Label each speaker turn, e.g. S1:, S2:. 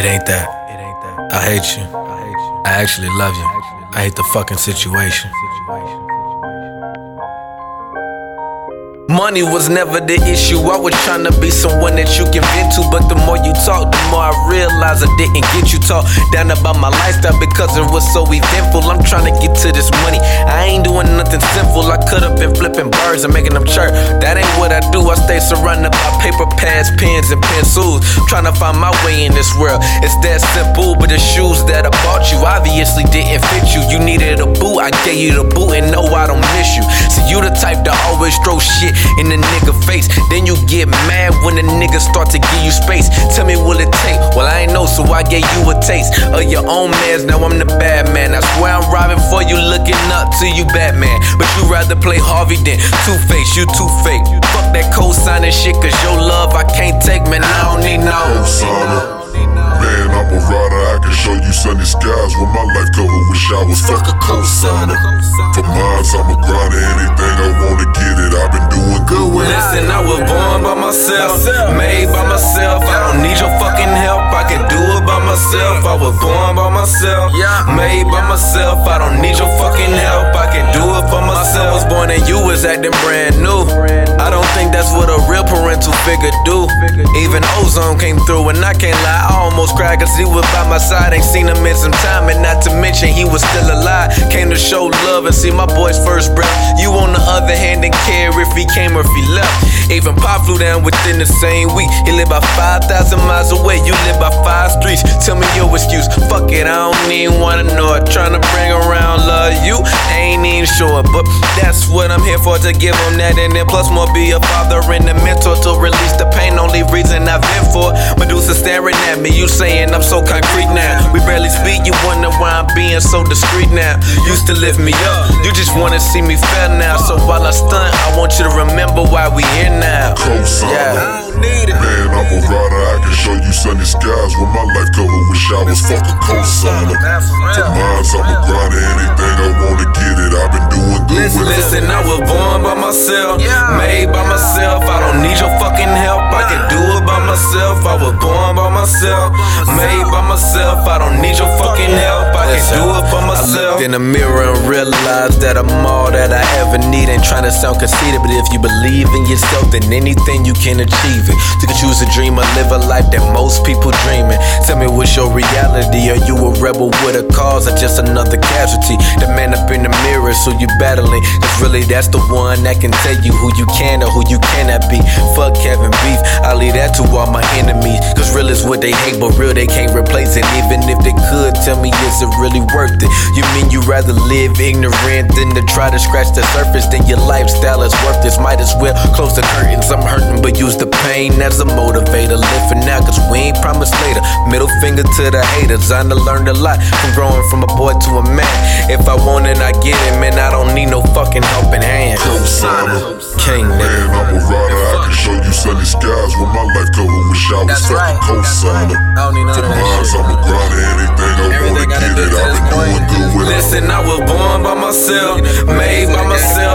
S1: It ain't that. I hate you. I actually love you. I hate the fucking situation. Money was never the issue. I was trying to be someone that you can vent to, but the more you talk, the more I realize I didn't get you talk down about my lifestyle because it was so eventful. I'm trying to get to this money. Nothing simple. I could have been flipping birds and making them chirp. That ain't what I do. I stay surrounded by paper pads, pens, and pencils. Trying to find my way in this world. It's that simple, but the shoes that I bought you obviously didn't fit you. You needed a boot, I gave you the boot, and no, I don't miss you. See, you the type to always throw shit in the nigga face. Then you get mad when the niggas start to give you space. Tell me, will it take? Well, I ain't know, so I gave you a taste of your own mans. Now I'm the bad man. I swear I'm robbing for you, looking up to you, Batman. But you rather play Harvey than Two Face. You too fake. Fuck that co-signing shit, cause your love I can't take, man. I don't need no.
S2: Co-signer. I'm rider, I can show you sunny skies with my life covered with showers. Fuck a co-signer. For mines, I'm a grinder, anything I wanna get it. I've been doing good with it.
S1: Listen, I was born by myself, made by myself. I don't need your fucking help. I can do it by myself. I was born by myself, made by myself. I don't need your fucking help. I can do it for myself. Was born and you was acting brand new. What a real parental figure do. Even ozone came through, and I can't lie. I almost cried cause he was by my side. Ain't seen him in some time, and not to mention he was still alive. Show love and see my boy's first breath. You on the other hand didn't care if he came or if he left. Even Pop flew down within the same week. He lived about 5,000 miles away. You live by five streets. Tell me your excuse. Fuck it, I don't even wanna know it. Trying to bring around love you, ain't even sure. But that's what I'm here for to give him that. And then plus more be a father and a mentor to release. Only reason I've been for. Medusa staring at me. You saying I'm so concrete now. We barely speak. You wonder why I'm being so discreet now. Used to lift me up. You just wanna see me fail now. So while I stunt, I want you to remember why we here now.
S2: Co-signer.
S1: Yeah.
S2: Man, I'm a rider, I can show you sunny skies with my life covered with showers. Fuck a co-signer.
S1: Myself. I was born by myself, made by myself. I don't need your fucking in the mirror and realize that I'm all that I ever need. Ain't trying to sound conceited, but if you believe in yourself, then anything you can achieve it. You can choose to dream or live a life that most people dreaming. Tell me what's your reality? Are you a rebel with a cause or just another casualty? The man up in the mirror, so you battling. Cause really, that's the one that can tell you who you can or who you cannot be. Fuck Kevin Beef, I leave that to all my enemies. Cause real is what they hate, but real they can't replace it. Even if they could, tell me, is it really worth it? You mean you rather live ignorant than to try to scratch the surface? Then your lifestyle is worthless. Might as well close the curtains. I'm hurting, but use the pain as a motivator. Live for now, cause we ain't promised later. Middle finger to the haters. I done learned a lot from growing from a boy to a man. If I want it, I get it, man. I don't need no fucking helping hand.
S2: Co-signer.
S1: King,
S2: Man. I'm a rider, I can show you sunny skies with my life covered with showers. Fuck a co-signer.
S1: don't need none
S2: For
S1: of that
S2: mines, I'm a grinder,
S1: Listen, I was born by myself, made by myself.